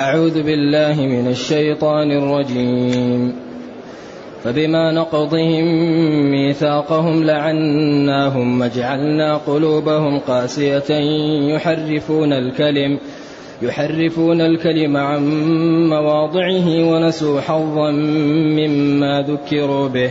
أعوذ بالله من الشيطان الرجيم. فبما نقضهم ميثاقهم لعناهم وجعلنا قلوبهم قاسية يحرفون الكلم يحرفون الكلم عن مواضعه ونسوا حظا مما ذكروا به.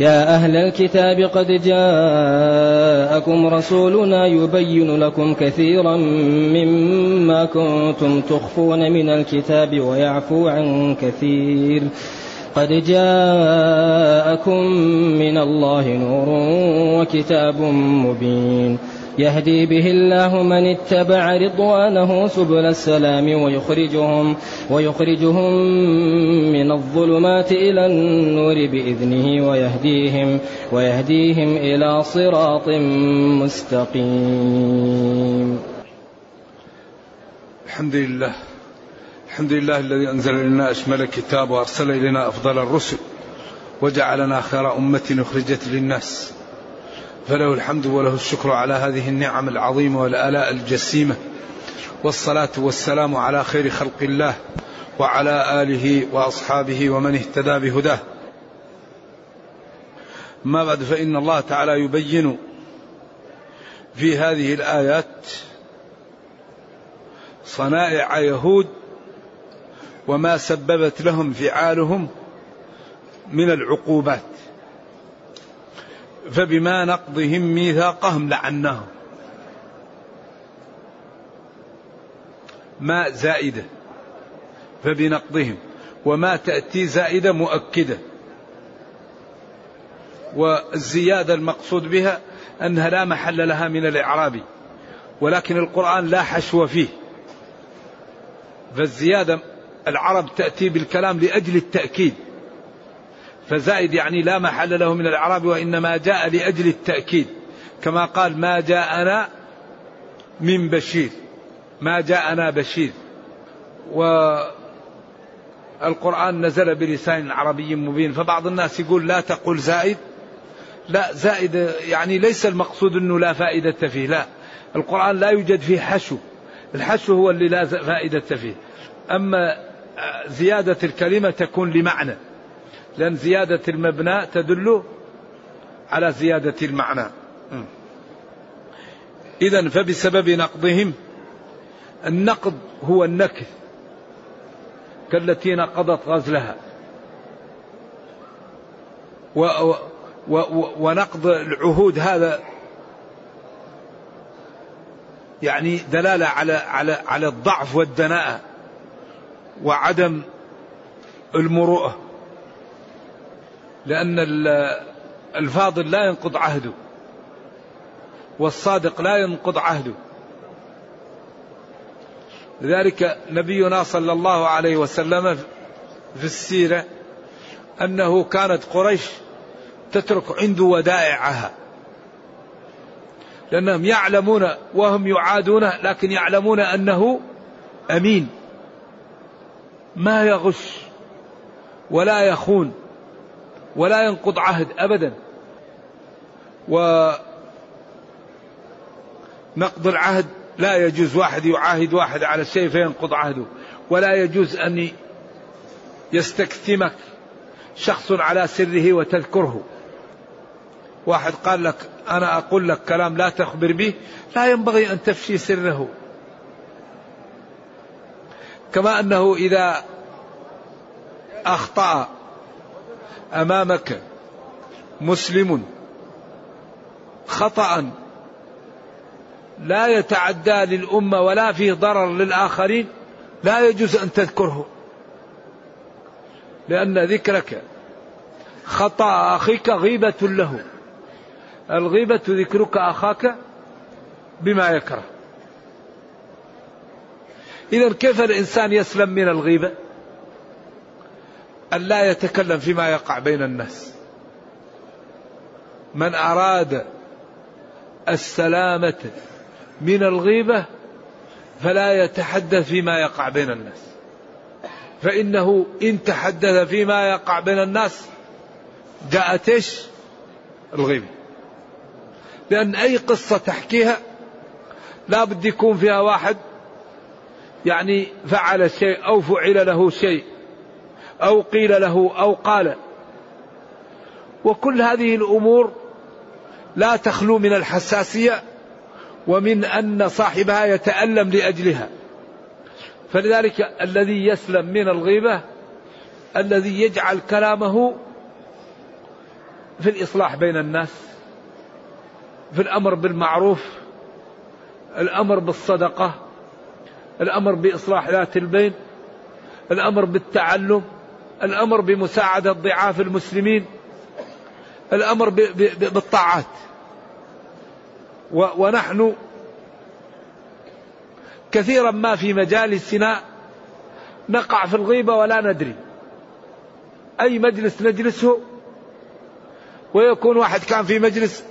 يا أهل الكتاب قد جاءكم رسولنا يبين لكم كثيرا مما كنتم تخفون من الكتاب ويعفو عن كثير. قد جاءكم من الله نور وكتاب مبين. يهدي به الله من اتبع رضوانه سبل السلام ويخرجهم ويخرجهم من الظلمات إلى النور بإذنه ويهديهم ويهديهم إلى صراط مستقيم. الحمد لله الحمد لله الذي أنزل إلينا أشمل الكتاب وأرسل إلينا أفضل الرسل وجعلنا خير أمة أخرجت للناس فله الحمد وله الشكر على هذه النعم العظيمة والآلاء الجسيمة. والصلاة والسلام على خير خلق الله وعلى آله وأصحابه ومن اهتدى بهداه. ما بعد فإن الله تعالى يبين في هذه الآيات صنائع يهود وما سببت لهم فعالهم من العقوبات. فبما نقضهم ميثاقهم لعناهم ما زائدة. فبنقضهم. وما تأتي زائدة مؤكدة. والزيادة المقصود بها أنها لا محل لها من الإعراب. ولكن القرآن لا حشو فيه. فالزيادة العرب تأتي بالكلام لأجل التأكيد. فزائد يعني لا محل له من الإعراب وإنما جاء لأجل التأكيد. كما قال ما جاءنا من بشير. ما جاءنا بشير. والقرآن نزل بلسان عربي مبين. فبعض الناس يقول لا تقول زائد. لا زائد يعني ليس المقصود أنه لا فائدة فيه. لا القرآن لا يوجد فيه حشو. الحشو هو اللي لا فائدة فيه. أما زيادة الكلمة تكون لمعنى. لأن زيادة المبنى تدل على زيادة المعنى. إذا فبسبب نقضهم النقض هو النكث كالتي نقضت غزلها. و و و ونقض العهود هذا يعني دلالة على على على الضعف والدناءة وعدم المروءة. لأن الفاضل لا ينقض عهده والصادق لا ينقض عهده. لذلك نبينا صلى الله عليه وسلم في السيرة أنه كانت قريش تترك عنده ودائعها لأنهم يعلمون وهم يعادونه لكن يعلمون أنه أمين ما يغش ولا يخون. ولا ينقض عهد أبدا. ونقض العهد لا يجوز واحد يعاهد واحد على شيء فينقض عهده ولا يجوز أن يستكتمك شخص على سره وتذكره. واحد قال لك أنا أقول لك كلام لا تخبر به لا ينبغي أن تفشي سره. كما أنه إذا أخطأ أمامك مسلم خطأ لا يتعدى للأمة ولا فيه ضرر للآخرين لا يجوز أن تذكره لأن ذكرك خطأ أخيك غيبة له الغيبة ذكرك أخاك بما يكره إذا كيف الإنسان يسلم من الغيبة؟ أن لا يتكلم فيما يقع بين الناس. من أراد السلامة من الغيبة فلا يتحدث فيما يقع بين الناس. فإنه إن تحدث فيما يقع بين الناس جاءت إيش؟ الغيبة. لأن أي قصة تحكيها لا بد يكون فيها واحد يعني فعل شيء أو فعل له شيء. أو قيل له أو قال. وكل هذه الأمور لا تخلو من الحساسية ومن أن صاحبها يتألم لأجلها. فلذلك الذي يسلم من الغيبة الذي يجعل كلامه في الإصلاح بين الناس في الأمر بالمعروف الأمر بالصدقة الأمر بإصلاح ذات البين الأمر بالتعلم الأمر بمساعدة ضعاف المسلمين الأمر بالطاعات. ونحن كثيرا ما في مجالسنا نقع في الغيبة ولا ندري. أي مجلس نجلسه؟ ويكون واحد كان في مجلس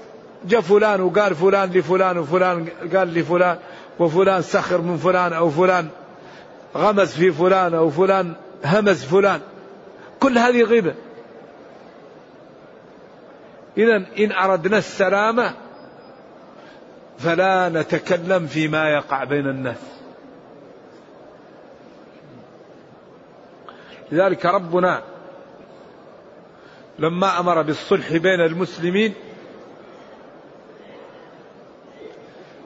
جاء فلان وقال فلان لفلان وفلان قال لفلان وفلان سخر من فلان أو فلان غمز في فلان أو فلان همز فلان. كل هذه غيبة. إذا إن أردنا السلامة فلا نتكلم فيما يقع بين الناس. لذلك ربنا لما أمر بالصلح بين المسلمين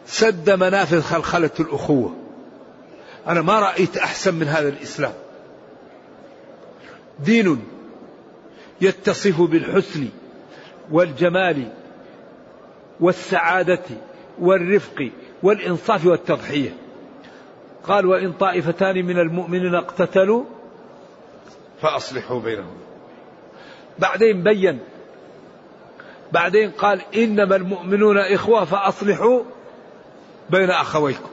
سد منافذ خلخلة الأخوة. أنا ما رأيت أحسن من هذا الإسلام. دين يتصف بالحسن والجمال والسعادة والرفق والإنصاف والتضحية. قال وإن طائفتان من المؤمنين اقتتلوا فأصلحوا بينهم. بعدين بين بعدين قال إنما المؤمنون إخوة فأصلحوا بين أخويكم.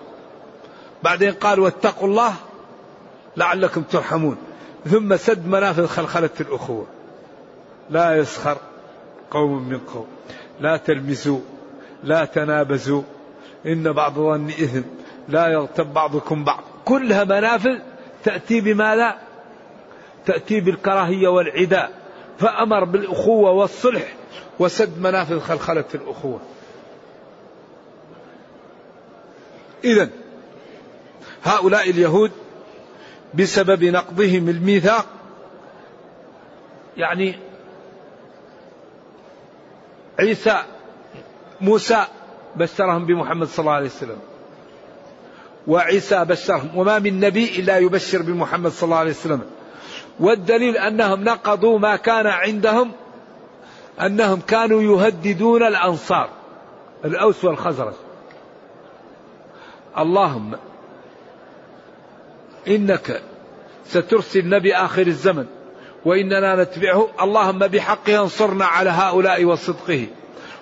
بعدين قال واتقوا الله لعلكم ترحمون. ثم سد منافذ خلخلة الأخوة. لا يسخر قوم من قوم لا تلمسوا لا تنابزوا. إن بعض ظن إثم. لا يغتب بعضكم بعض. كلها منافذ تأتي بماذا؟ تأتي بالكراهية والعداء فأمر بالأخوة والصلح وسد منافذ خلخلة الأخوة. إذا هؤلاء اليهود بسبب نقضهم الميثاق. يعني عيسى موسى بشرهم بمحمد صلى الله عليه وسلم. وعيسى بشرهم. وما من نبي إلا يبشر بمحمد صلى الله عليه وسلم. والدليل أنهم نقضوا ما كان عندهم أنهم كانوا يهددون الأنصار الأوس والخزرج. اللهم إنك سترسل نبي آخر الزمن وإننا نتبعه. اللهم بحقه انصرنا على هؤلاء وصدقه.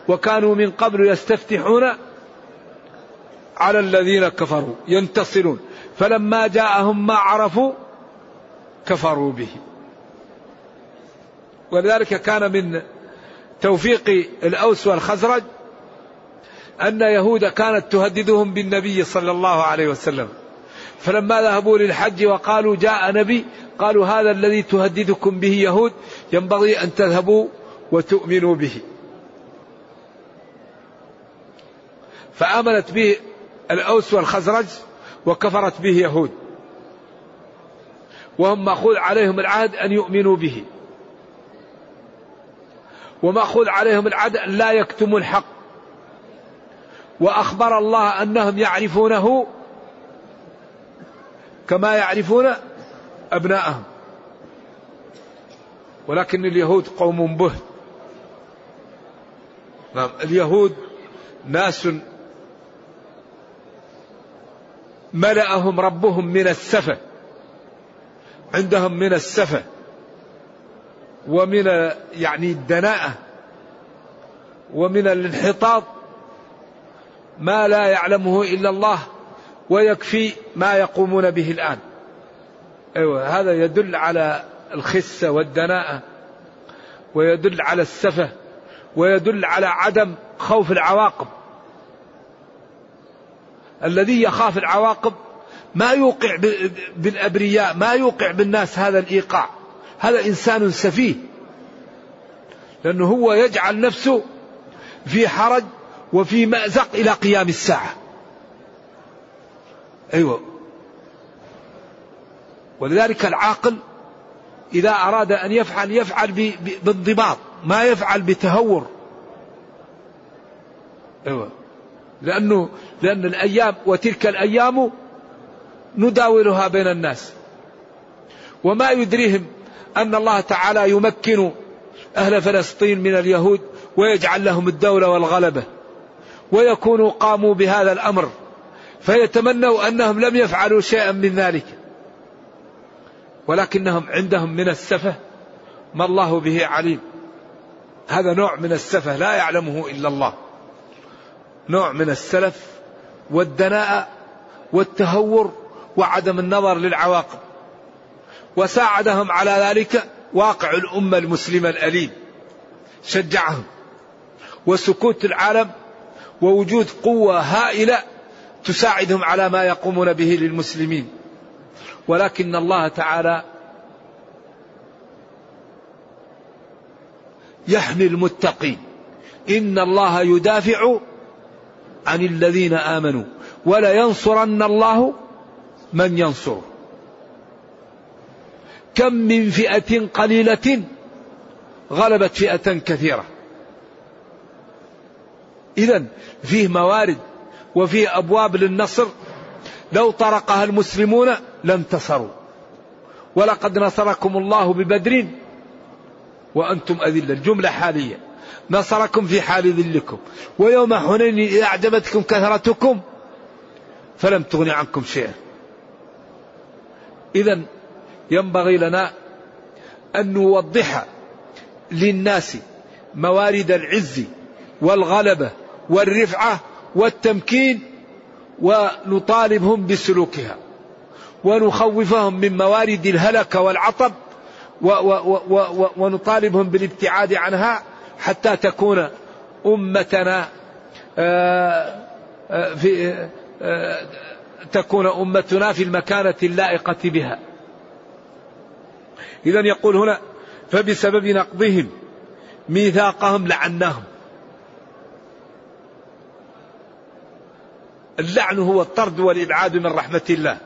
وكانوا من قبل يستفتحون على الذين كفروا ينتصرون. فلما جاءهم ما عرفوا كفروا به. ولذلك كان من توفيق الأوس والخزرج أن يهود كانت تهددهم بالنبي صلى الله عليه وسلم. فلما ذهبوا للحج وقالوا جاء نبي قالوا هذا الذي تهددكم به يهود ينبغي أن تذهبوا وتؤمنوا به. فآمنت به الأوس والخزرج وكفرت به يهود. وهم مأخوذ عليهم العهد أن يؤمنوا به. ومأخوذ عليهم العهد أن لا يكتموا الحق. وأخبر الله أنهم يعرفونه كما يعرفون أبناءهم. ولكن اليهود قوم به نعم اليهود ناس ملأهم ربهم من السفة. عندهم من السفة. ومن يعني الدناءة. ومن الانحطاط. ما لا يعلمه إلا الله. ويكفي ما يقومون به الآن. أيوة هذا يدل على الخسة والدناءة ويدل على السفة ويدل على عدم خوف العواقب. الذي يخاف العواقب ما يوقع بالأبرياء ما يوقع بالناس هذا الإيقاع. هذا إنسان سفيه. لأنه هو يجعل نفسه في حرج وفي مأزق إلى قيام الساعة. أيوة. ولذلك العاقل إذا أراد أن يفعل يفعل بانضباط ما يفعل بتهور. أيوة. لأنه لأن الأيام وتلك الأيام نداولها بين الناس. وما يدريهم أن الله تعالى يمكن أهل فلسطين من اليهود ويجعل لهم الدولة والغلبة. ويكونوا قاموا بهذا الأمر. فيتمنوا أنهم لم يفعلوا شيئا من ذلك. ولكنهم عندهم من السفة ما الله به عليم. هذا نوع من السفة لا يعلمه إلا الله. نوع من السلف والدناءة والتهور وعدم النظر للعواقب. وساعدهم على ذلك واقع الأمة المسلمة الأليم. شجعهم. وسكوت العالم ووجود قوة هائلة تساعدهم على ما يقومون به للمسلمين. ولكن الله تعالى يحمي المتقين. إن الله يدافع عن الذين آمنوا. ولا ينصرن الله من ينصره. كم من فئة قليلة غلبت فئة كثيرة. إذا فيه موارد وفيه أبواب للنصر لو طرقها المسلمون لانتصروا ولقد نصركم الله ببدر وأنتم أذلة. الجملة حالية. نصركم في حال ذلكم. ويوم حنين إذا أعجبتكم كثرتكم فلم تغن عنكم شيئا. إذا ينبغي لنا أن نوضح للناس موارد العز والغلبة والرفعة والتمكين ونطالبهم بسلوكها ونخوفهم من موارد الهلك والعطب ونطالبهم بالابتعاد عنها حتى تكون أمتنا آه، آه، في آه، تكون أمتنا في المكانة اللائقة بها. إذا يقول هنا فبسبب نقضهم ميثاقهم لعناهم. اللعن هو الطرد والإبعاد من رحمة الله.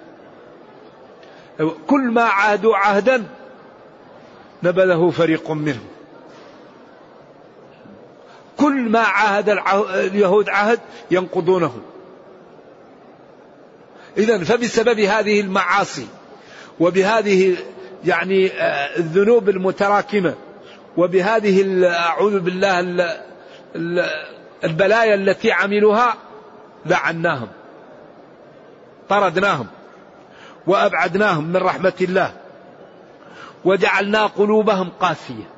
كل ما عاهدوا عهدا نبذه فريق منهم. كل ما عاهد اليهود عهد ينقضونه. إذا فبسبب هذه المعاصي وبهذه يعني آه، الذنوب المتراكمة وبهذه أعوذ بالله البلايا التي عملوها لعناهم طردناهم وأبعدناهم من رحمة الله وجعلنا قلوبهم قاسية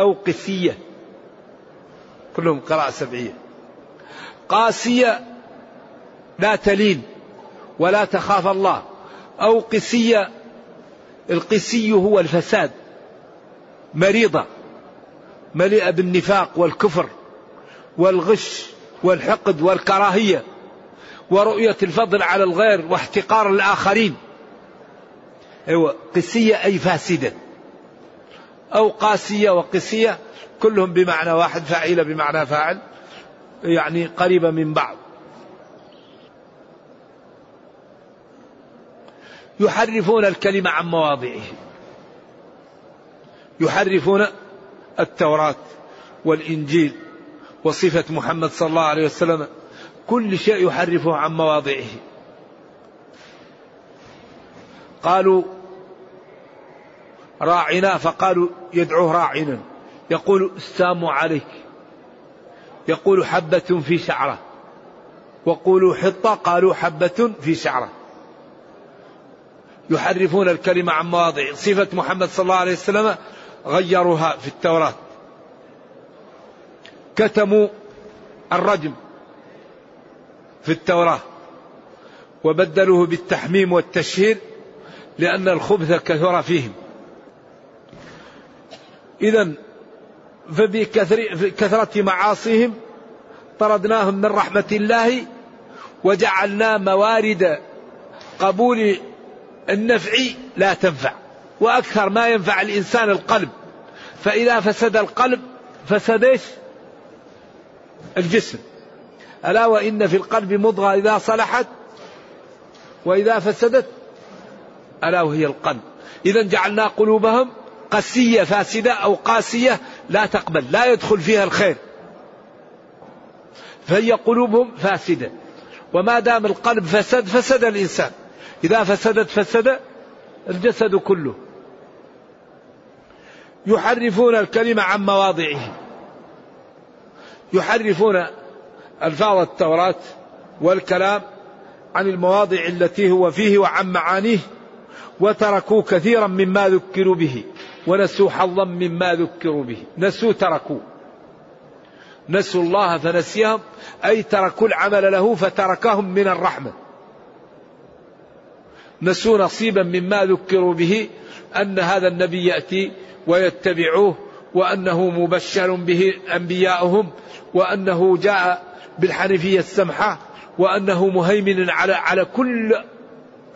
أو قسية كلهم قراءة سبعية. قاسية لا تلين ولا تخاف الله أو قسية القسي هو الفساد مريضة مليئة بالنفاق والكفر والغش. والحقد والكراهية ورؤية الفضل على الغير واحتقار الآخرين. أيوة قسية أي فاسدة. أو قاسية وقسية كلهم بمعنى واحد فعيلة بمعنى فاعل يعني قريبة من بعض. يحرفون الكلمة عن مواضعه. يحرفون التوراة والإنجيل وصفة محمد صلى الله عليه وسلم كل شيء يحرفه عن مواضعه. قالوا راعنا فقالوا يدعوه راعنا يقول السام عليك. يقول حبة في شعرة. وقولوا حطة قالوا حبة في شعرة. يحرفون الكلمة عن مواضع. صفة محمد صلى الله عليه وسلم غيروها في التوراة. كتموا الرجم في التوراة وبدلوه بالتحميم والتشهير لأن الخبث كثر فيهم. إذا فبكثرة معاصيهم طردناهم من رحمة الله وجعلنا موارد قبول النفع لا تنفع وأكثر ما ينفع الإنسان القلب. فإذا فسد القلب فسد إيش؟ الجسم. ألا وإن في القلب مضغة إذا صلحت وإذا فسدت؟ ألا وهي القلب. إذا جعلنا قلوبهم قسية فاسدة أو قاسية لا تقبل لا يدخل فيها الخير. فهي قلوبهم فاسدة. وما دام القلب فسد فسد الإنسان. إذا فسدت فسد الجسد كله. يحرفون الكلمة عن مواضعه. يحرفون ألفاظ التوراة والكلام عن المواضع التي هو فيه وعن معانيه وتركوا كثيرا مما ذكروا به ونسوا حظا مما ذكروا به. نسوا تركوا. نسوا الله فنسيهم أي تركوا العمل له فتركهم من الرحمة. نسوا نصيبا مما ذكروا به أن هذا النبي يأتي ويتبعوه وأنه مبشر به أنبياؤهم وأنه جاء بالحنفية السمحة وأنه مهيمن على على كل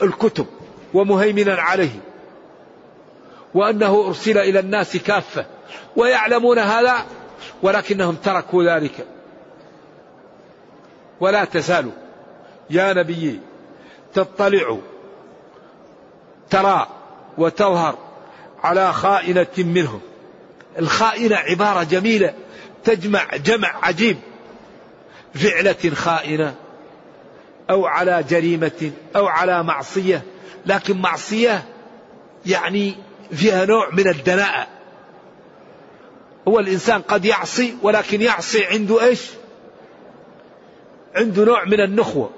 الكتب ومهيمنا عليه. وأنه أرسل إلى الناس كافة ويعلمون هذا ولكنهم تركوا ذلك. ولا تزالوا. يا نبي تطلع ترى وتظهر على خائنة منهم. الخائنة عبارة جميلة تجمع جمع عجيب. فعلة خائنة أو على جريمة أو على معصية. لكن معصية يعني فيها نوع من الدناءة. هو الإنسان قد يعصي ولكن يعصي عنده إيش؟ عنده نوع من النخوة.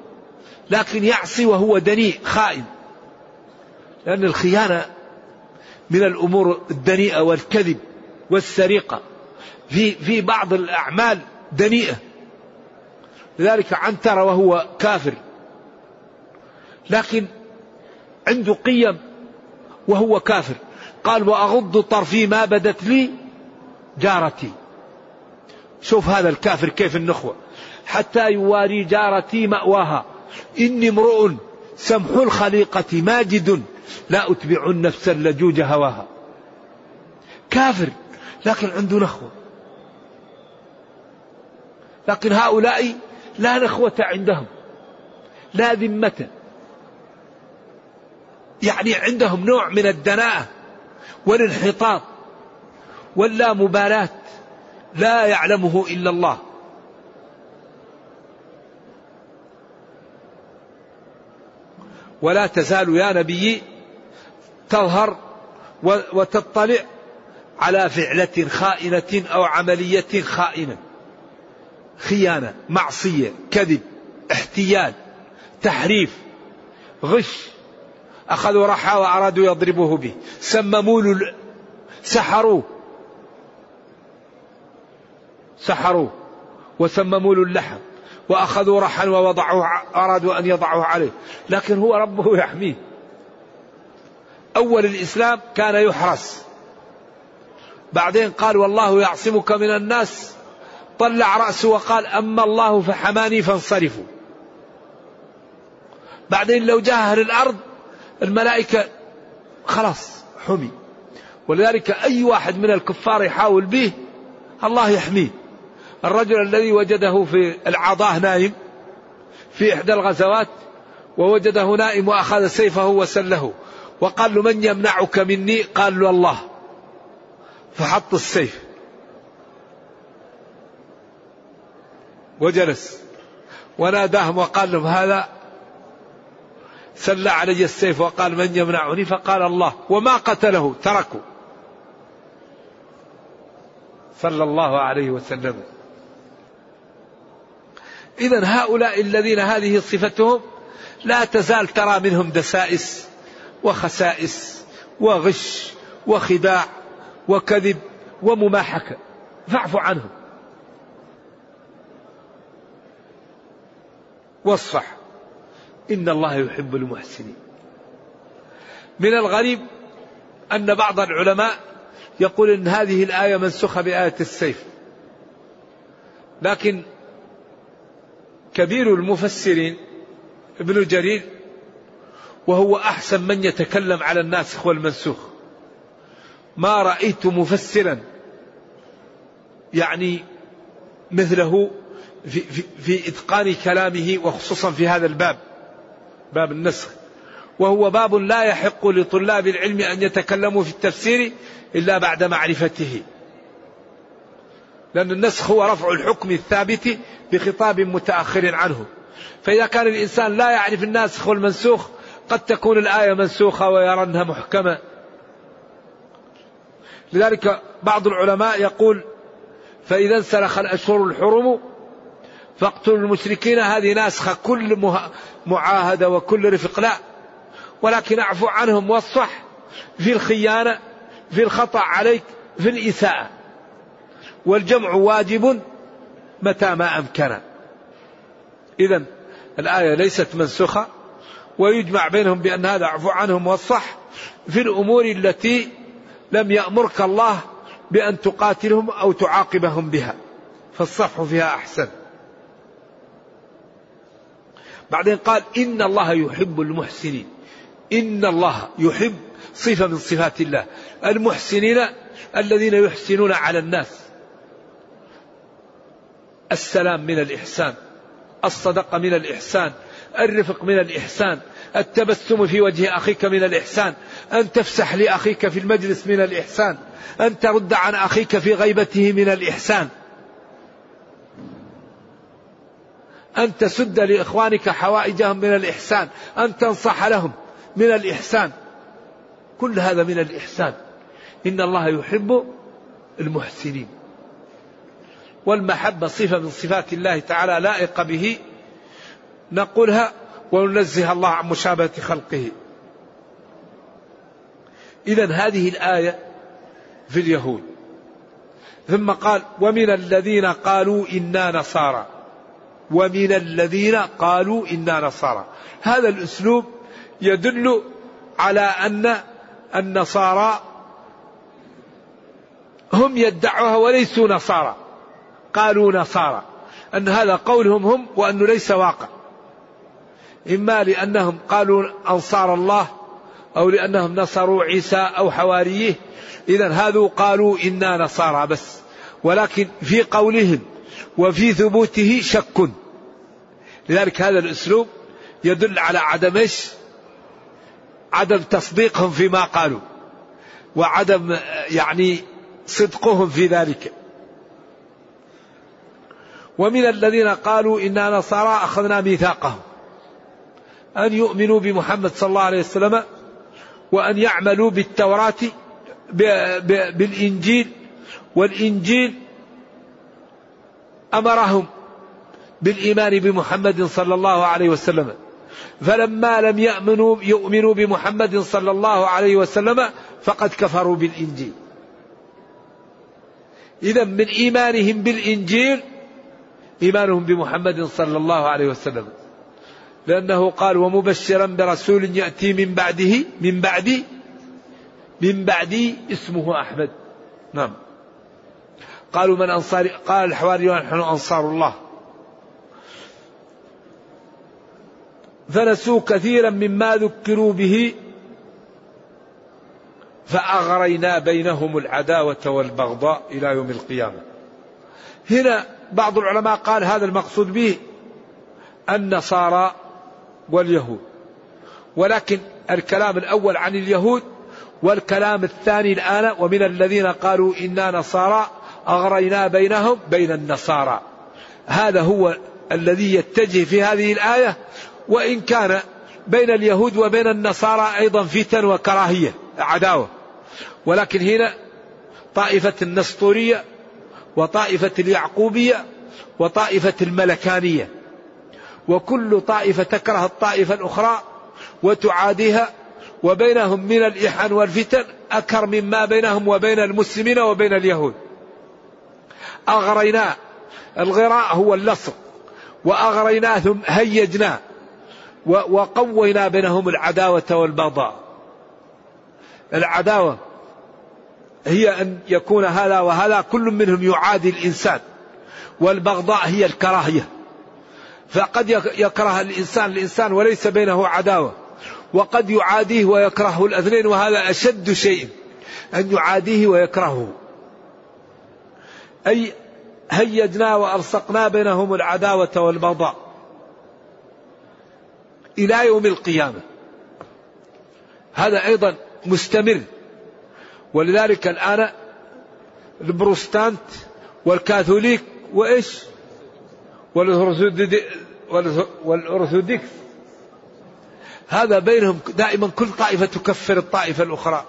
لكن يعصي وهو دنيء خائن. لأن الخيانة من الأمور الدنيئة والكذب. والسرقة. في في بعض الأعمال دنيئة. لذلك عنتر وهو كافر. لكن عنده قيم وهو كافر. قال وأغض طرفي ما بدت لي جارتي. شوف هذا الكافر كيف النخوة. حتى يواري جارتي مأواها. إني امرؤ سمح الخليقة ماجد لا أتبع النفس اللجوج هواها. كافر. لكن عنده نخوة. لكن هؤلاء لا نخوة عندهم لا ذمة. يعني عندهم نوع من الدناءة والانحطاط واللا مبالاة لا يعلمه إلا الله. ولا تزال يا نبي تظهر وتطلع على فعلة خائنة أو عملية خائنة. خيانة معصية كذب احتيال تحريف غش. أخذوا رحى وأرادوا يضربوه به. سمموا سحروه. سحروه. وسمموا اللحم. وأخذوا رحا ووضعوه أرادوا أن يضعوه عليه. لكن هو ربه يحميه. أول الإسلام كان يحرس. بعدين قال والله يعصمك من الناس. طلع رأسه وقال أما الله فحماني فانصرفوا. بعدين لو جاء أهل الأرض الملائكة خلاص حمي. ولذلك أي واحد من الكفار يحاول به الله يحميه. الرجل الذي وجده في العضاه نايم في إحدى الغزوات ووجده نائم وأخذ سيفه وسله وقال له من يمنعك مني؟ قال له الله. فحط السيف. وجلس. وناداهم وقال لهم هذا سلى علي السيف وقال من يمنعني؟ فقال الله وما قتله تركه صلى الله عليه وسلم. إذا هؤلاء الذين هذه صفتهم لا تزال ترى منهم دسائس وخسائس وغش وخداع. وكذب واصفح إن الله يحب المحسنين. من الغريب أن بعض العلماء يقول إن هذه الآية منسوخة بآية السيف. لكن كبير المفسرين ابن جرير وهو أحسن من يتكلم على الناسخ والمنسوخ. ما رأيت مفسرا. يعني مثله في, في, في إتقان كلامه وخصوصا في هذا الباب باب النسخ. وهو باب لا يحق لطلاب العلم أن يتكلموا في التفسير إلا بعد معرفته. لأن النسخ هو رفع الحكم الثابت بخطاب متأخر عنه. فإذا كان الإنسان لا يعرف الناسخ والمنسوخ قد تكون الآية منسوخة ويرى أنها محكمة. لذلك بعض العلماء يقول فإذا انسلخ الأشهر الحرم فاقتلوا المشركين هذه ناسخة. كل معاهدة وكل رفق لا. ولكن أعفو عنهم واصفح في الخيانة في الخطأ عليك في الإساءة. والجمع واجب متى ما أمكن. إذا الآية ليست منسوخة ويجمع بينهم بأن هذا أعفو عنهم والصح في الأمور التي لم يأمرك الله بأن تقاتلهم أو تعاقبهم بها فالصفح فيها أحسن. بعدين قال إن الله يحب المحسنين. إن الله يحب صفة من صفات الله. المحسنين الذين يحسنون على الناس. السلام من الإحسان الصدقة من الإحسان الرفق من الإحسان التبسم في وجه أخيك من الإحسان أن تفسح لأخيك في المجلس من الإحسان أن ترد عن أخيك في غيبته من الإحسان. أن تسد لإخوانك حوائجهم من الإحسان أن تنصح لهم من الإحسان. كل هذا من الإحسان. إن الله يحب المحسنين. والمحبة صفة من صفات الله تعالى لائقة به. نقولها وننزه الله عن مشابهة خلقه. إذا هذه الآية في اليهود. ثم قال ومن الذين قالوا إنا نصارى. ومن الذين قالوا إنا نصارى. هذا الأسلوب يدل على أن النصارى هم يدعوها وليسوا نصارى. قالوا نصارى. أن هذا قولهم هم وأنه ليس واقع. إما لأنهم قالوا أنصار الله أو لأنهم نصروا عيسى أو حواريه. إذا هذو قالوا إنا نصارى بس. ولكن في قولهم وفي ثبوته شك. لذلك هذا الأسلوب يدل على عدم إيش؟ عدم تصديقهم فيما قالوا. وعدم يعني صدقهم في ذلك. ومن الذين قالوا إنا نصارى أخذنا ميثاقهم. أن يؤمنوا بمحمد صلى الله عليه وسلم وأن يعملوا بالتوراة بالإنجيل والإنجيل أمرهم بالإيمان بمحمد صلى الله عليه وسلم. فلما لم يأمنوا يؤمنوا بمحمد صلى الله عليه وسلم فقد كفروا بالإنجيل. إذا من إيمانهم بالإنجيل إيمانهم بمحمد صلى الله عليه وسلم. لأنه قال ومبشرا برسول يأتي من بعده من بعد من بعدي اسمه أحمد. نعم. قالوا من أنصار قال الحواريون نحن أنصار الله. فنسوا كثيرا مما ذكروا به فأغرينا بينهم العداوة والبغضاء إلى يوم القيامة. هنا بعض العلماء قال هذا المقصود به النصارى واليهود. ولكن الكلام الأول عن اليهود والكلام الثاني الآن ومن الذين قالوا إنا نصارى أغرينا بينهم بين النصارى. هذا هو الذي يتجه في هذه الآية وإن كان بين اليهود وبين النصارى أيضا فتن وكراهية عداوة. ولكن هنا طائفة النسطورية وطائفة اليعقوبية وطائفة الملكانية. وكل طائفة تكره الطائفة الأخرى وتعاديها وبينهم من الإحن والفتن أكثر مما بينهم وبين المسلمين وبين اليهود. أغرينا الغراء هو اللصق وأغريناه ثم هيجنا وقوينا بينهم العداوة والبغضاء. العداوة هي أن يكون هذا وهذا كل منهم يعادي الإنسان والبغضاء هي الكراهية. فقد يكره الإنسان الإنسان وليس بينه عداوة. وقد يعاديه ويكرهه الاثنين وهذا أشد شيء أن يعاديه ويكرهه. أي هيجنا وألصقنا بينهم العداوة والبغضاء إلى يوم القيامة. هذا أيضا مستمر. ولذلك الآن البروستانت والكاثوليك وإيش؟ والأرثوذكس. هذا بينهم دائما كل طائفة تكفر الطائفة الأخرى.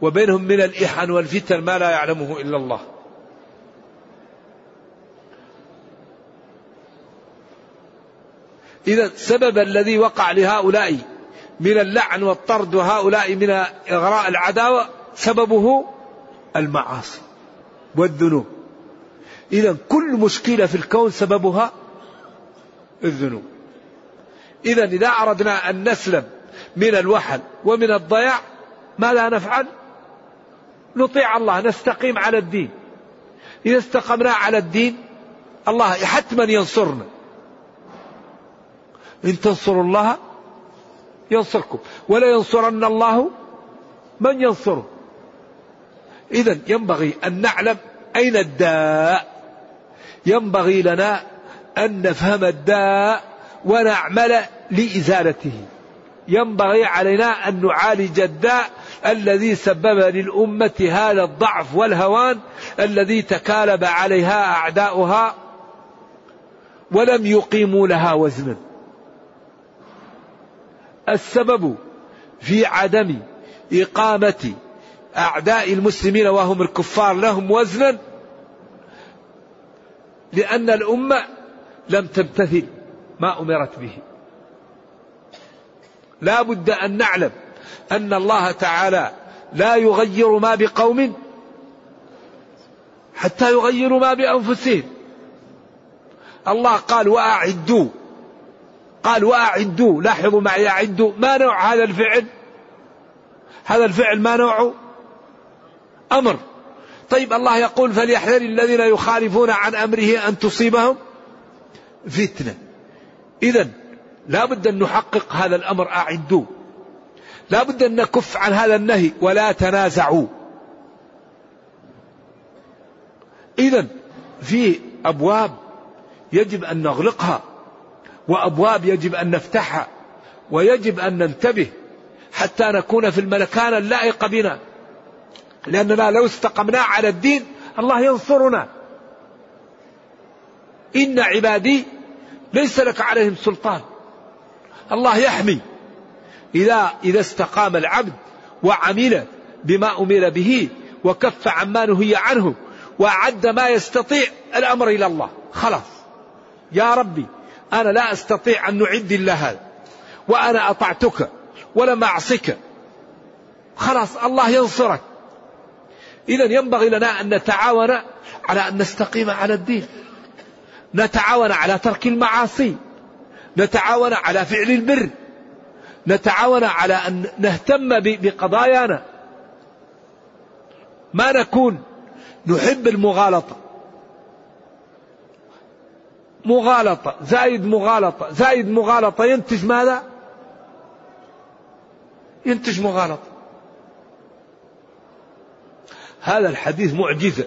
وبينهم من الإحن والفتن ما لا يعلمه إلا الله. إذا السبب الذي وقع لهؤلاء من اللعن والطرد وهؤلاء من إغراء العداوة سببه المعاصي والذنوب. إذا كل مشكلة في الكون سببها الذنوب. إذا إذا أردنا أن نسلم من الوحل ومن الضياع ماذا نفعل؟ نطيع الله نستقيم على الدين. إذا استقمنا على الدين الله حتما ينصرنا. إن تنصروا الله ينصركم ولا ينصرن الله من ينصره. إذا ينبغي أن نعلم أين الداء. ينبغي لنا أن نفهم الداء ونعمل لإزالته. ينبغي علينا أن نعالج الداء الذي سبب للأمة هذا الضعف والهوان الذي تكالب عليها أعداؤها ولم يقيموا لها وزنا. السبب في عدم إقامة أعداء المسلمين وهم الكفار لهم وزنا لأن الأمة لم تمتثل ما أمرت به. لا بد أن نعلم أن الله تعالى لا يغير ما بقوم حتى يغيروا ما بأنفسهم. الله قال وأعدوا. قال وأعدوا. لاحظوا معي أعدوا. ما نوع هذا الفعل؟ هذا الفعل ما نوعه أمر؟ طيب الله يقول فليحذر الذين يخالفون عن أمره أن تصيبهم فتنة. إذا لا بد أن نحقق هذا الأمر أعدوا لا بد أن نكف عن هذا النهي ولا تنازعوا. إذا في أبواب يجب أن نغلقها وأبواب يجب أن نفتحها ويجب أن ننتبه حتى نكون في المكان اللائق بنا. لأننا لو استقمنا على الدين الله ينصرنا. إن عبادي ليس لك عليهم سلطان. الله يحمي. إذا إذا استقام العبد وعمل بما أمر به وكف عما نهي عنه وأعد ما يستطيع الأمر إلى الله. خلاص. يا ربي أنا لا أستطيع أن نعد إلا هذا. وأنا أطعتك ولم أعصك خلاص الله ينصرك. إذا ينبغي لنا أن نتعاون على أن نستقيم على الدين. نتعاون على ترك المعاصي. نتعاون على فعل البر. نتعاون على أن نهتم بقضايانا. ما نكون نحب المغالطة. مغالطة. زايد مغالطة. زايد مغالطة. ينتج ماذا؟ ينتج مغالطة. هذا الحديث معجزة.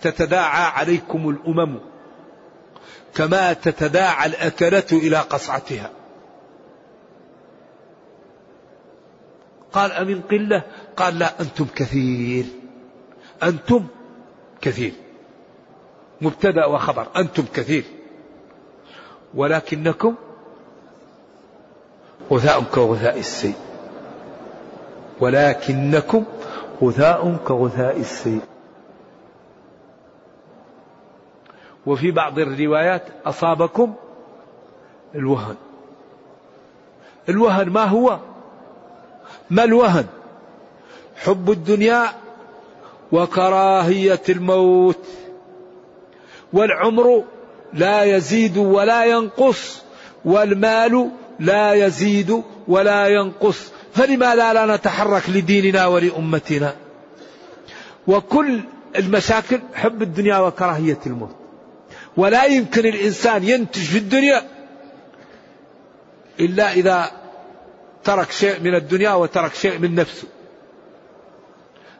تتداعى عليكم الأمم كما تتداعى الأكلة إلى قصعتها. قال أمن قلة؟ قال لا أنتم كثير. أنتم كثير. مبتدأ وخبر أنتم كثير. ولكنكم غثاء كغثاء السيل. ولكنكم غثاء كغثاء السيل وفي بعض الروايات أصابكم الوهن. الوهن ما هو؟ ما الوهن؟ حب الدنيا وكراهية الموت. والعمر لا يزيد ولا ينقص والمال لا يزيد ولا ينقص فلماذا لا نتحرك لديننا ولأمتنا. وكل المشاكل حب الدنيا وكراهية الموت. ولا يمكن الإنسان ينتج في الدنيا إلا إذا ترك شيء من الدنيا وترك شيء من نفسه.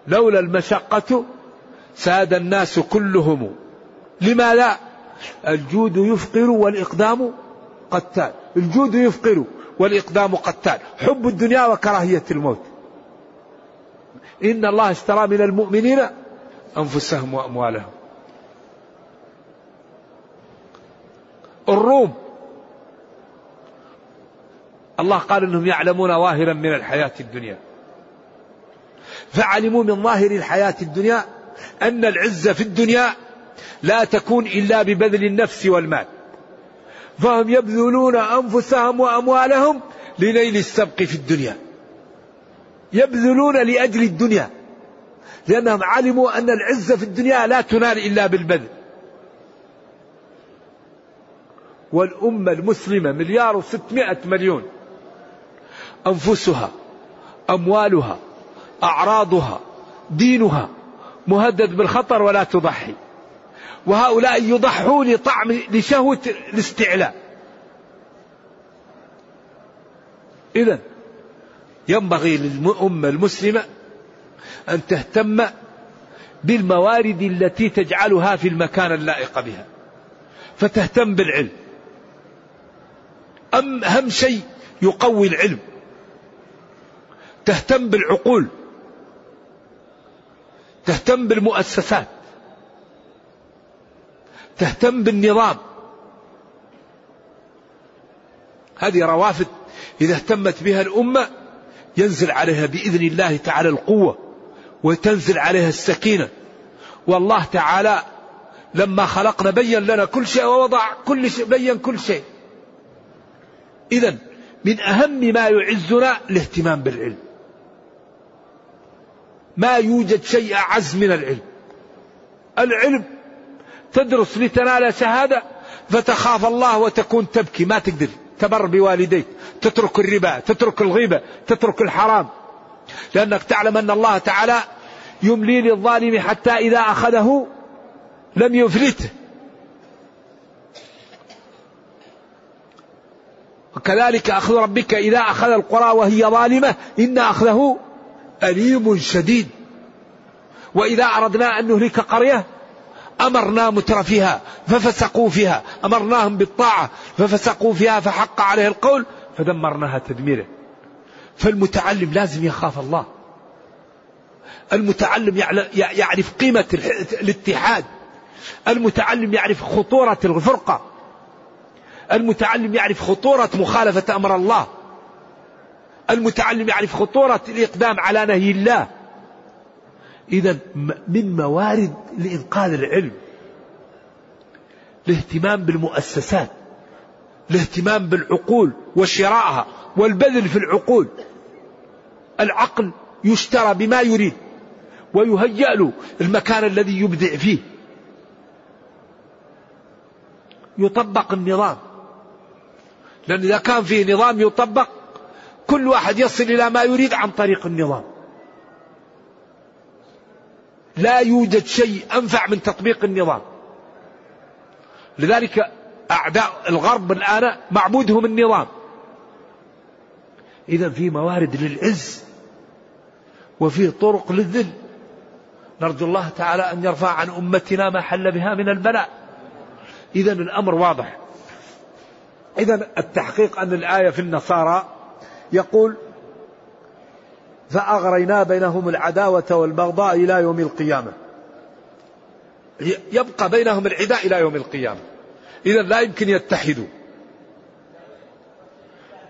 لولا المشقة ساد الناس كلهم. لماذا الجود يفقر والإقدام قتال. الجود يفقر. والإقدام قتال. حب الدنيا وكراهية الموت. إن الله اشترى من المؤمنين أنفسهم وأموالهم. الروم. الله قال إنهم يعلمون ظاهرا من الحياة الدنيا. فعلموا من ظاهر الحياة الدنيا أن العزه في الدنيا لا تكون إلا ببذل النفس والمال. فهم يبذلون أنفسهم وأموالهم لنيل السبق في الدنيا. يبذلون لأجل الدنيا. لأنهم علموا أن العزه في الدنيا لا تنال إلا بالبذل. والأمة المسلمة مليار وستمائة مليون. أنفسها أموالها أعراضها دينها مهدد بالخطر ولا تضحي. وهؤلاء يضحوا لطعم لشهوة الاستعلاء. إذا ينبغي للأمة المسلمة أن تهتم بالموارد التي تجعلها في المكان اللائق بها فتهتم بالعلم. أم أهم شيء يقوي العلم تهتم بالعقول تهتم بالمؤسسات. تهتم بالنظام. هذه روافد إذا اهتمت بها الأمة ينزل عليها بإذن الله تعالى القوة وتنزل عليها السكينة. والله تعالى لما خلقنا بين لنا كل شيء ووضع كل شيء بين كل شيء. إذا من أهم ما يعزنا الاهتمام بالعلم. ما يوجد شيء أعز من العلم. العلم تدرس لتنال شهادة فتخاف الله وتكون تبكي. ما تقدر. تبر بوالديك. تترك الربا تترك الغيبة تترك الحرام. لأنك تعلم أن الله تعالى يملي للظالم حتى إذا أخذه لم يفلته. وكذلك أخذ ربك إذا أخذ القرى وهي ظالمة إن أخذه أليم شديد. وإذا أردنا أن نهلك قرية أمرنا مترفيها ففسقوا فيها. أمرناهم بالطاعة ففسقوا فيها فحق عليه القول فدمرناها تدميرا. فالمتعلم لازم يخاف الله. المتعلم يعرف قيمة الاتحاد. المتعلم يعرف خطورة الفرقة. المتعلم يعرف خطورة مخالفة أمر الله. المتعلم يعرف خطورة الإقدام على نهي الله. إذا من موارد لإنقاذ العلم الاهتمام بالمؤسسات الاهتمام بالعقول وشرائها والبذل في العقول. العقل يشترى بما يريد ويهيأ له المكان الذي يبدع فيه. يطبق النظام. لأن إذا كان فيه نظام يطبق كل واحد يصل إلى ما يريد عن طريق النظام. لا يوجد شيء أنفع من تطبيق النظام. لذلك أعداء الغرب الآن معبودهم النظام. إذا في موارد للعز وفي طرق للذل. نرجو الله تعالى أن يرفع عن أمتنا ما حل بها من البلاء. إذا الأمر واضح. إذا التحقيق أن الآية في النصارى يقول فأغرينا بينهم العداوة والبغضاء إلى يوم القيامة. يبقى بينهم العداء إلى يوم القيامة. إذا لا يمكن يتحدوا.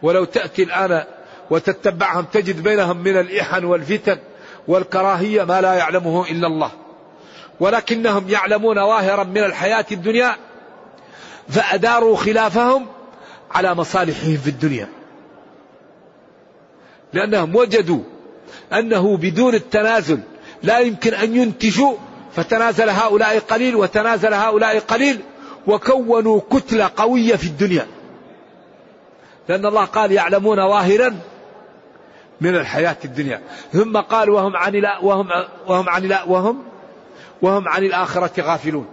ولو تأتي الآن وتتبعهم تجد بينهم من الإحن والفتن والكراهية ما لا يعلمه إلا الله. ولكنهم يعلمون ظاهرا من الحياة الدنيا فأداروا خلافهم على مصالحهم في الدنيا. لأنهم وجدوا أنه بدون التنازل لا يمكن أن ينتجوا فتنازل هؤلاء قليل وتنازل هؤلاء قليل وكونوا كتلة قوية في الدنيا. لأن الله قال يعلمون ظاهرا من الحياة الدنيا. ثم قال وهم عن لا وهم وهم عن لا وهم وهم عن الآخرة غافلون.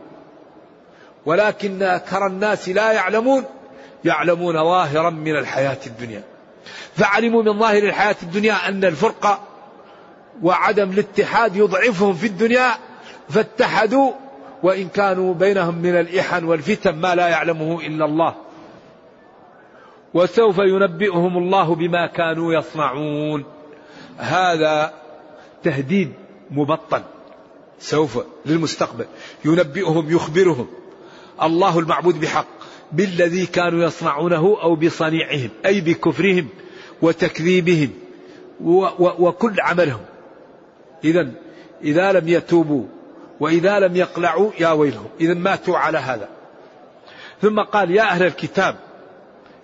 ولكن أكثر الناس لا يعلمون يعلمون ظاهرا من الحياة الدنيا. فعلموا من ظاهر الحياة الدنيا أن الفرقة وعدم الاتحاد يضعفهم في الدنيا فاتحدوا وإن كانوا بينهم من الإحن والفتن ما لا يعلمه إلا الله. وسوف ينبئهم الله بما كانوا يصنعون. هذا تهديد مبطن سوف للمستقبل. ينبئهم يخبرهم. الله المعبود بحق. بالذي كانوا يصنعونه أو بصنيعهم أي بكفرهم وتكذيبهم وكل عملهم. اذا إذا لم يتوبوا وإذا لم يقلعوا يا ويلهم. اذا ماتوا على هذا. ثم قال يا أهل الكتاب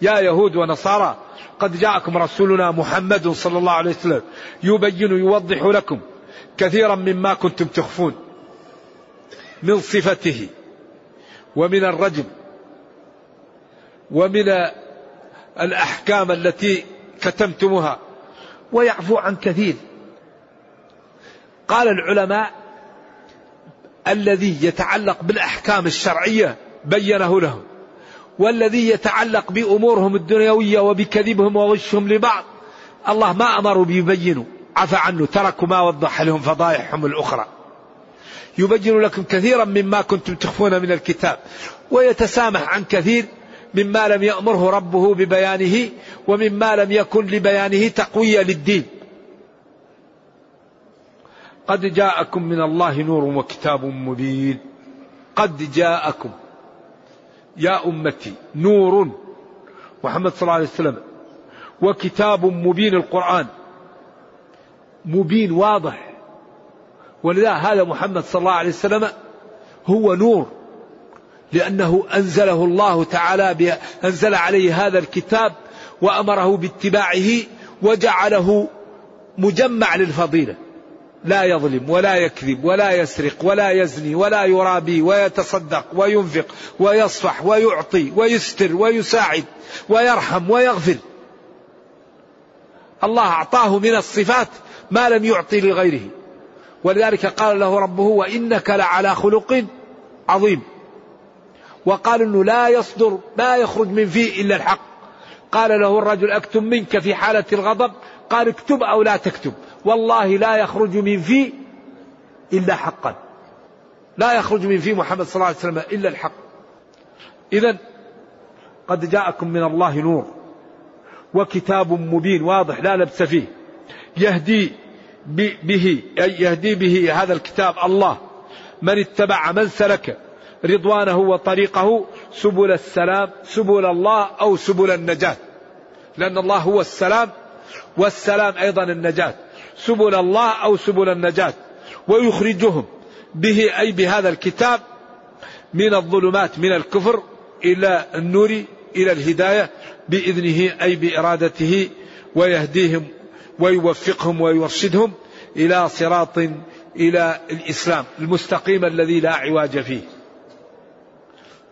يا يهود ونصارى قد جاءكم رسولنا محمد صلى الله عليه وسلم يبين يوضح لكم كثيرا مما كنتم تخفون من صفته ومن الرجم ومن الأحكام التي كتمتموها. ويعفو عن كثير. قال العلماء الذي يتعلق بالأحكام الشرعية بينه لهم والذي يتعلق بأمورهم الدنيوية وبكذبهم وغشهم لبعض الله ما امروا بيبينوا. عفى عنه تركوا ما وضح لهم فضائحهم الأخرى. يبين لكم كثيرا مما كنتم تخفون من الكتاب ويتسامح عن كثير مما لم يأمره ربه ببيانه ومما لم يكن لبيانه تقوية للدين. قد جاءكم من الله نور وكتاب مبين. قد جاءكم. يا أمتي نور. محمد صلى الله عليه وسلم. وكتاب مبين القرآن. مبين واضح. ولذا هذا محمد صلى الله عليه وسلم هو نور. لأنه أنزله الله تعالى أنزل عليه هذا الكتاب وأمره باتباعه وجعله مجمع للفضيلة. لا يظلم ولا يكذب ولا يسرق ولا يزني ولا يرابي ويتصدق وينفق ويصفح ويعطي ويستر ويساعد ويرحم ويغفر. الله أعطاه من الصفات ما لم يعطي لغيره. ولذلك قال له ربه وإنك لعلى خلق عظيم. وقال إنه لا يصدر ما يخرج من فيه إلا الحق. قال له الرجل اكتب منك في حالة الغضب؟ قال اكتب أو لا تكتب. والله لا يخرج من فيه إلا حقا. لا يخرج من فيه محمد صلى الله عليه وسلم إلا الحق. اذا قد جاءكم من الله نور وكتاب مبين واضح لا لبس فيه. يهدي به يهدي به هذا الكتاب الله. من اتبع من سلك. رضوانه وطريقه سبل السلام سبل الله أو سبل النجاة. لأن الله هو السلام والسلام أيضا النجاة. سبل الله أو سبل النجاة. ويخرجهم به أي بهذا الكتاب من الظلمات من الكفر إلى النور إلى الهداية بإذنه أي بإرادته ويهديهم ويوفقهم ويرشدهم إلى صراط إلى الإسلام المستقيم الذي لا عواج فيه.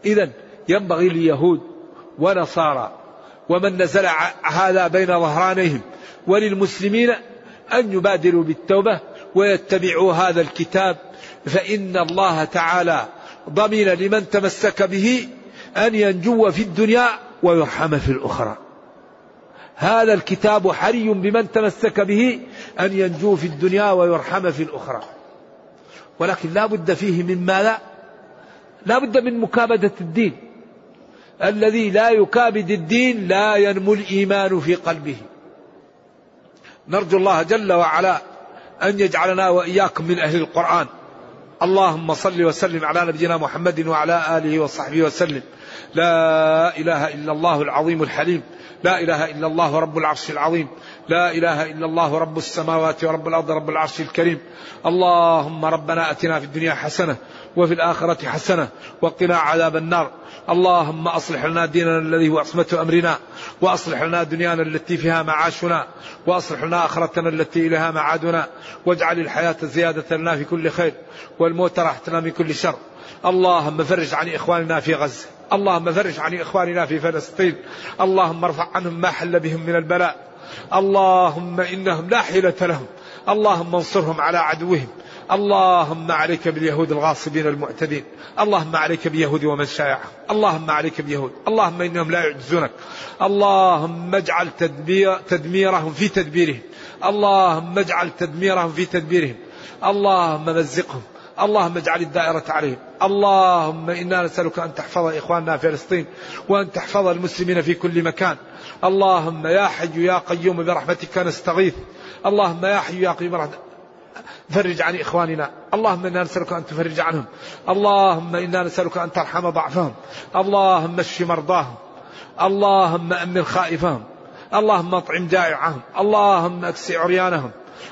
إذا ينبغي لليهود ونصارى ومن نزل هذا بين ظهرانيهم وللمسلمين أن يبادروا بالتوبة ويتبعوا هذا الكتاب فإن الله تعالى ضمن لمن تمسك به أن ينجو في الدنيا ويرحم في الأخرى. هذا الكتاب حري بمن تمسك به أن ينجو في الدنيا ويرحم في الأخرى. ولكن لا بد فيه من ماذا؟ لا بد من مكابدة الدين. الذي لا يكابد الدين لا ينمو الإيمان في قلبه. نرجو الله جل وعلا أن يجعلنا وإياكم من أهل القرآن. اللهم صل وسلم على نبينا محمد وعلى آله وصحبه وسلم. لا إله إلا الله العظيم الحليم. لا إله إلا الله رب العرش العظيم. لا إله إلا الله رب السماوات ورب الأرض رب العرش الكريم. اللهم ربنا أتنا في الدنيا حسنة وفي الآخرة حسنة وقنا عذاب النار. اللهم أصلح لنا ديننا الذي هو عصمة أمرنا وأصلح لنا دنيانا التي فيها معاشنا وأصلح لنا آخرتنا التي إليها معادنا واجعل الحياة زيادة لنا في كل خير والموت راحتنا من كل شر. اللهم فرج عن إخواننا في غزة. اللهم فرج عن إخواننا في فلسطين. اللهم ارفع عنهم ما حل بهم من البلاء. اللهم إنهم لا حيلة لهم. اللهم انصرهم على عدوهم. اللهم عليك باليهود الغاصبين المعتدين. اللهم عليك باليهود ومن شايعهم. اللهم عليك باليهود. اللهم إنهم لا يعجزونك. اللهم اجعل تدمير تدميرهم في تدبيرهم. اللهم اجعل تدميرهم في تدبيرهم. اللهم مزقهم. اللهم اجعل الدائرة عليهم. اللهم إنا نسألك أن تحفظ إخواننا في فلسطين وأن تحفظ المسلمين في كل مكان. اللهم يا حي يا قيوم برحمتك نستغيث. اللهم يا حي يا قيوم برحمتك. فرج عن إخواننا. اللهم إنا نسألك أن تفرج عنهم. اللهم إنا نسألك أن ترحم ضعفهم. اللهم اشف مرضاهم. اللهم أمن خائفهم. اللهم أطعم جائعهم. اللهم أكس عريانهم.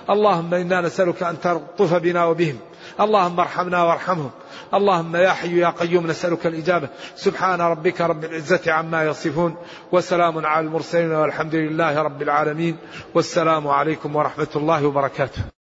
اللهم إنا نسألك أن تلطف بنا وبهم. اللهم ارحمنا وارحمهم. اللهم يا حي يا قيوم نسألك الإجابة. سبحان ربك رب العزة عما يصفون. وسلام على المرسلين والحمد لله رب العالمين. والسلام عليكم ورحمة الله وبركاته.